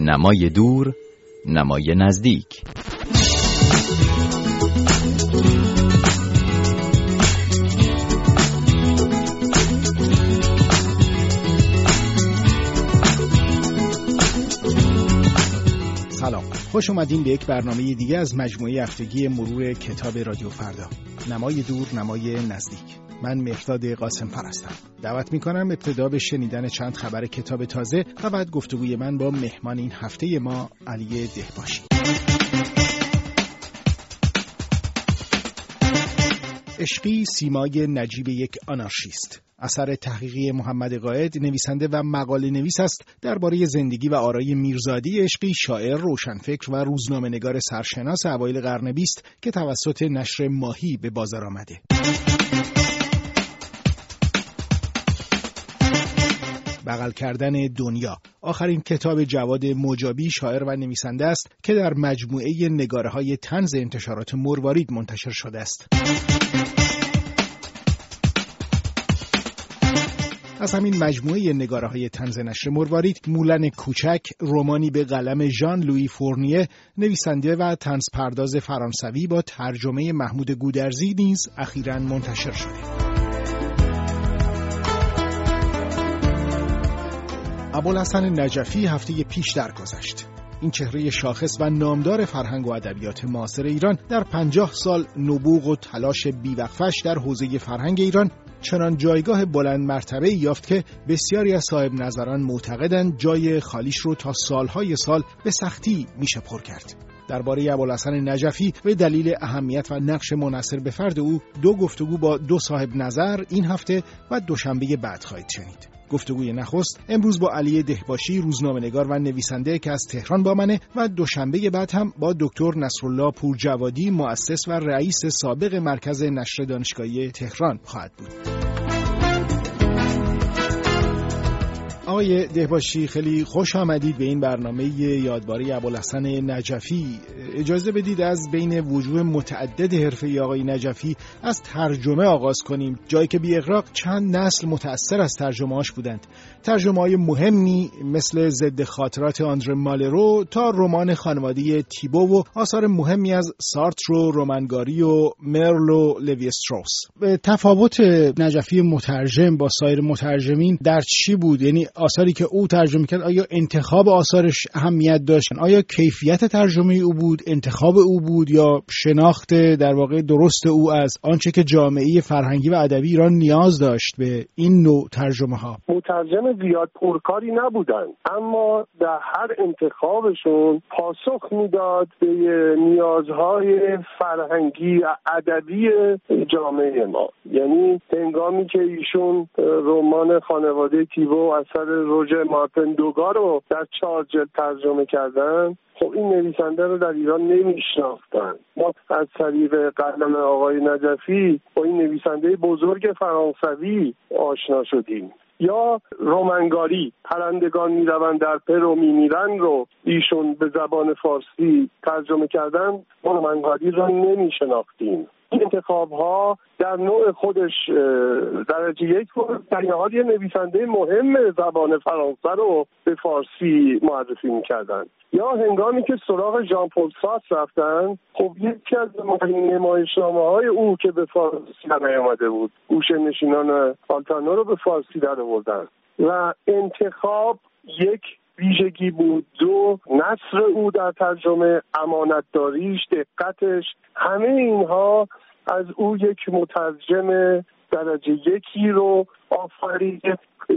نمای دور نمای نزدیک. سلام. خوش اومدین به یک برنامه دیگه از مجموعه هفتگی مرور کتاب رادیو فردا. نمای دور نمای نزدیک. من مهداد قاسم پرستم دعوت می‌کنم ابتدا به شنیدن چند خبر کتاب تازه و بعد گفتگوی من با مهمان این هفته ما علی دهباشی. عشقی سیمای نجیب یک آنارشیست. اثر تحقیقی محمد قائد نویسنده و مقاله نویس است. درباره زندگی و آرای میرزادی عشقی شاعر روشنفکر و روزنامه نگار سرشناس اوایل قرن بیست که توسط نشر ماهی به بازار آمده. بغل کردن دنیا. آخرین کتاب جواد مجابی شاعر و نویسنده است که در مجموعه نگاره های تنز انتشارات مروارید منتشر شده است. از همین مجموعه نگاره های تنز نشر مروارید مولن کوچک رومانی به قلم ژان لویی فورنیه نویسنده و تنز پرداز فرانسوی با ترجمه محمود گودرزی نیز اخیرا منتشر شده. ابوالحسن نجفی هفته پیش درگذشت این چهره شاخص و نامدار فرهنگ و ادبیات معاصر ایران در پنجاه سال نبوغ و تلاش بیوقفش در حوزه فرهنگ ایران چنان جایگاه بلند مرتبه یافت که بسیاری از صاحب نظران معتقدند جای خالیش رو تا سالهای سال به سختی میشه پر کرد. درباره ابوالحسن نجفی به دلیل اهمیت و نقش منصر به فرد او دو گفتگو با دو صاحب نظر این هفته و دوشنبه بعد خواهید شنید. گفتگوی نخست امروز با علی دهباشی روزنامه‌نگار و نویسنده که از تهران با منه و دوشنبه بعد هم با دکتر نصرالله پورجوادی مؤسس و رئیس سابق مرکز نشر دانشگاهی تهران خواهد بود. آقای دهباشی خیلی خوش آمدید به این برنامه یادباری ابوالحسن نجفی. اجازه بدید از بین وجوه متعدد حرفه آقای نجفی از ترجمه آغاز کنیم. جایی که بی اغراق چند نسل متأثر از ترجمه بودند. ترجمه های مهمی مثل ضد خاطرات آندر مالرو تا رمان خانواده تیبو و آثار مهمی از سارتر و رومنگاری و مرل و لوی استروس تفاوت نجفی مترجم با سایر مترجمین در چی بود؟ یعنی آثاری که او ترجمه کرد آیا انتخاب آثارش اهمیت داشت؟ آیا کیفیت ترجمه او بود؟ انتخاب او بود یا شناخت در واقع درست او از آنچه که جامعه فرهنگی و ادبی ایران نیاز داشت به این نوع ترجمه ها مترجم زیاد پرکاری نبودن اما در هر انتخابشون پاسخ می‌داد به نیازهای فرهنگی و ادبی جامعه ما. یعنی هنگامی که ایشون رمان خانواده تیبو اثر روژر مارتن دوگا رو در چهار جلد ترجمه کردن. خب این نویسنده رو در ایران نمیشناختن. ما از طریق قلم آقای نجفی با این نویسنده بزرگ فرانسوی آشنا شدیم. یا رومنگاری پرندگان می‌روند در پر و میمیرن رو ایشون به زبان فارسی ترجمه کردن. ما رومنگاری را نمیشناختیم. این انتخاب ها در نوع خودش درجه یک بود. در حال یه نویسنده مهم زبان فرانسه رو به فارسی معرفی می‌کردن. یا هنگامی که سراغ ژان پل ساس رفتن خب یکی از نمایشنامه های او که به فارسی نیامده بود گوشه نشینان آلتانو رو به فارسی در آوردن. و انتخاب یک ویژگی بود. دو نصر او در ترجمه امانتداریش دقتش. همه اینها از او یک مترجم درجه یکی رو آفرید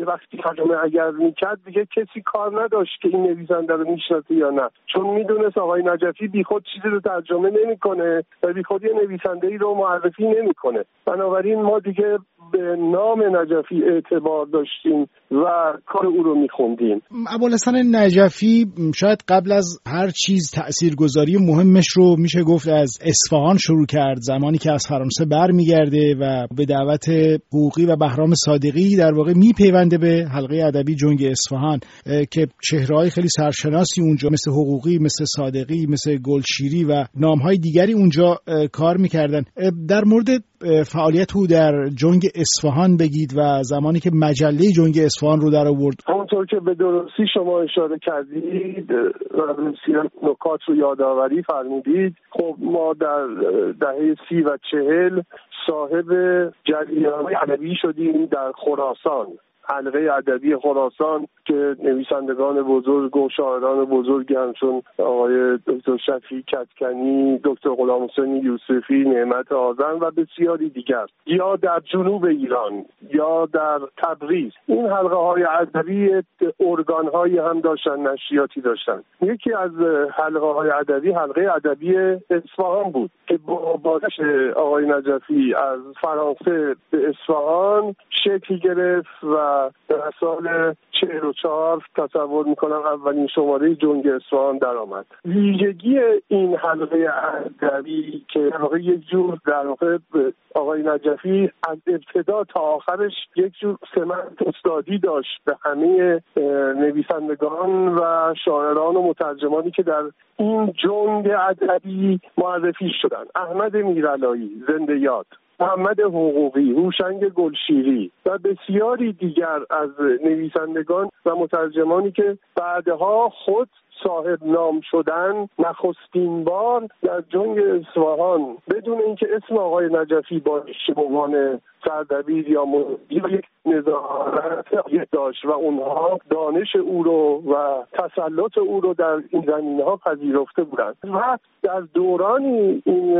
وقتی ترجمه اگر می‌کرد دیگه کسی کار نداشت که این نویسنده رو می‌شناسه یا نه. چون می‌دونست آقای نجفی بیخود چیزی رو ترجمه نمی‌کنه و بیخود یه نویسنده ای رو معرفی نمی‌کنه. بنابراین ما دیگه به نام نجفی اعتبار داشتیم و کار او رو میخوندیم. ابوالحسن نجفی شاید قبل از هر چیز تاثیرگذاری مهمش رو میشه گفت از اصفهان شروع کرد. زمانی که از فرانسه برمیگرده و به دعوت حقوقی و بهرام صادقی در واقع میپیونده به حلقه ادبی جنگ اصفهان که چهرههای خیلی سرشناسی اونجا مثل حقوقی مثل صادقی مثل گلشیری و نامهای دیگری اونجا کار می‌کردن. در مورد فعالیت او در جنگ اصفهان بگید و زمانی که مجله جنگ اصفهان رو در آورد. همونطور که به درستی شما اشاره کردید و نکات رو یادآوری فرمودید. خب ما در دهه سی و چهل صاحب جریان ادبی شدیم در خراسان. حلقه ادبی خراسان که نویسندگان بزرگ و شاعران بزرگی همچون آقای دکتر شفی کتکنی دکتر غلام حسین یوسفی نعمت آزن و بسیاری دیگر. یا در جنوب ایران یا در تبریز. این حلقه های ادبی ارگان هایی هم داشتن نشریاتی داشتن. یکی از حلقه های ادبی حلقه ادبی اصفهان بود که با بازش آقای نجفی از فرانسه به اصفهان شکل گرفت و در سال چهل و چهار تصور می‌کنم اولین شماره جنگ اصفهان درآمد. ویژگی این حلقه ادبی که در واقع یک جور در واقع آقای نجفی از ابتدا تا آخرش یک جور سمت استادی داشت به همه نویسندگان و شاعران و مترجمانی که در این جنگ ادبی معرفی شدن. احمد میرالایی زنده یاد. محمد حقوقی، هوشنگ گلشیری و بسیاری دیگر از نویسندگان و مترجمانی که بعدها خود صاحب نام شدن نخستین بار در جنگ اصفهان بدون اینکه اسم آقای نجفی به عنوان سردبیر یا یک نظارت داشت و اونها دانش او رو و تسلط او رو در این زمینه ها پذیرفته بودند. و در دورانی این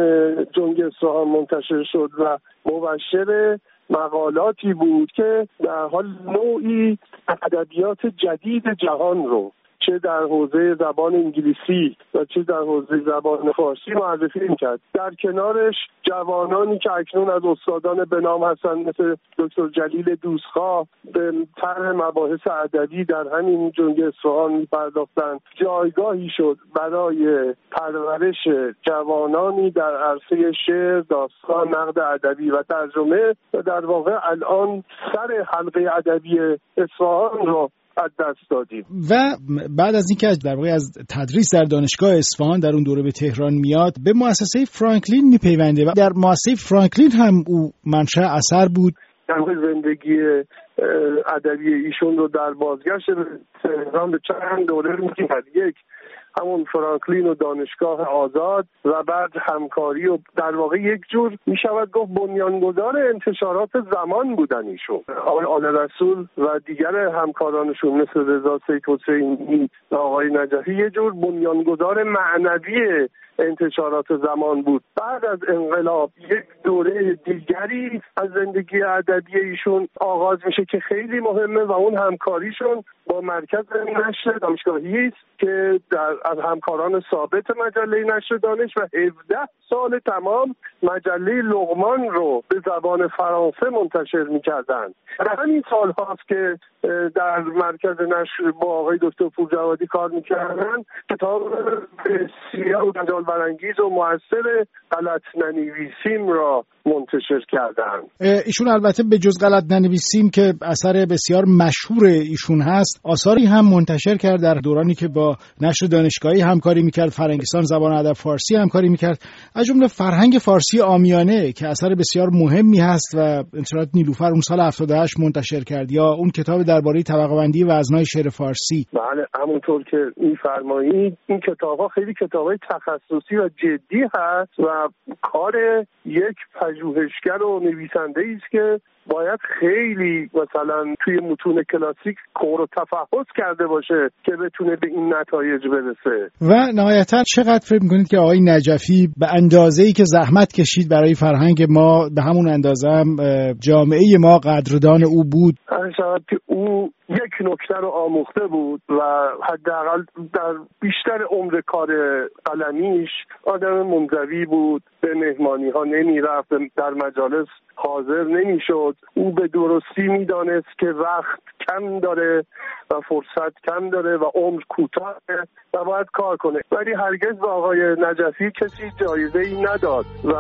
جنگ اصفهان منتشر شد و مبشر مقالاتی بود که در حال نوعی ادبیات جدید جهان رو چه در حوزه زبان انگلیسی و چه در حوزه زبان فارسی معرفی می‌کرد. در کنارش جوانانی که اکنون از استادان به نام هستند مثل دکتر جلیل دوستخواه به طرح مباحث ادبی در همین جنگ اصفهان میپرداختند جایگاهی شد برای پرورش جوانانی در عرصه شعر داستان نقد ادبی و ترجمه. و در واقع الان سر حلقه ادبی اصفهان رو از دست دادیم. و بعد از اینکه در واقع از تدریس در دانشگاه اصفهان در اون دوره به تهران میاد به مؤسسه فرانکلین میپیونده و در مؤسسه فرانکلین هم او منشأ اثر بود. در زندگی ادبی ایشون رو در بازگشت تهران به چند دوره می‌گیرد یک همون فرانکلین و دانشگاه آزاد و بعد همکاری و در واقع یک جور می شود گفت بنیانگذار انتشارات زمان بودن ایشون. آقای آل رسول و دیگر همکارانشون مثل رضا سید حسینی و آقای نجفی یه جور بنیانگذار معنوی انتشارات زمان بود. بعد از انقلاب یک دوره دیگری از زندگی ادبی ایشون آغاز میشه. که خیلی مهمه و اون همکاریشون با مرکز نشر دانشگاهی است که در از همکاران ثابت مجله نشر دانش و 17 سال تمام مجله لغمان رو به زبان فرانسه منتشر می‌کردند. در همین سال هاست که در مرکز نشر با آقای دکتر پورجوادی کار می‌کردن کتاب بسیار و گجال برانگیز و موثر غلط ننویسیم را منتشر کردن. ایشون البته به جز غلط ننویسیم که اثر بسیار مشهور ایشون هست. آثاری هم منتشر کرد در دورانی که با نشر دانشگاهی همکاری می‌کرد فرنگستان زبان ادب فارسی همکاری می‌کرد. از جمله فرهنگ فارسی آمیانه که اثر بسیار مهمی هست و انتشارات نیلوفر اون سال 78 منتشر کرد یا اون کتاب درباره طبقه بندی وزنای شعر فارسی. بله همونطور که میفرمایید این کتاب ها خیلی کتاب های تخصصی و جدی هست و کار یک پژوهشگر و نویسنده است که باید خیلی مثلا توی متون کلاسیک کور و تفحص کرده باشه که بتونه به این نتایج برسه. و نهایتا چقدر فکر می‌کنید که آقای نجفی به اندازه ای که زحمت کشید برای فرهنگ ما به همون اندازه هم جامعه ما قدردان او بود؟ شاید که او یک نکته رو آموخته بود و حداقل در بیشتر عمر کار قلمیش آدم منزوی بود به مهمانی ها نمی رفت در مجالس حاضر نمی‌شد. او به درستی می‌دانست که وقت کم داره و فرصت کم داره و عمر کوتاه و باید کار کنه. ولی هرگز به آقای نجفی کسی جایزه ای نداد و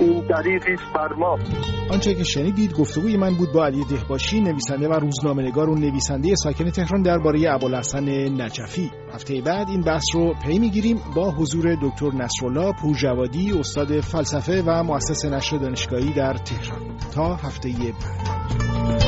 این دریقی بر ما. آنچه که شنیدید گفتگوی من بود با علی دهباشی نویسنده و روزنامه‌نگار و نویسنده ساکن تهران درباره ابوالحسن نجفی. هفته بعد این بحث رو پی می‌گیریم با حضور دکتر نصرالله پورجوادی استاد فلسفه و مؤسس نشر دانشگاهی در تهران. تا هفته بعد.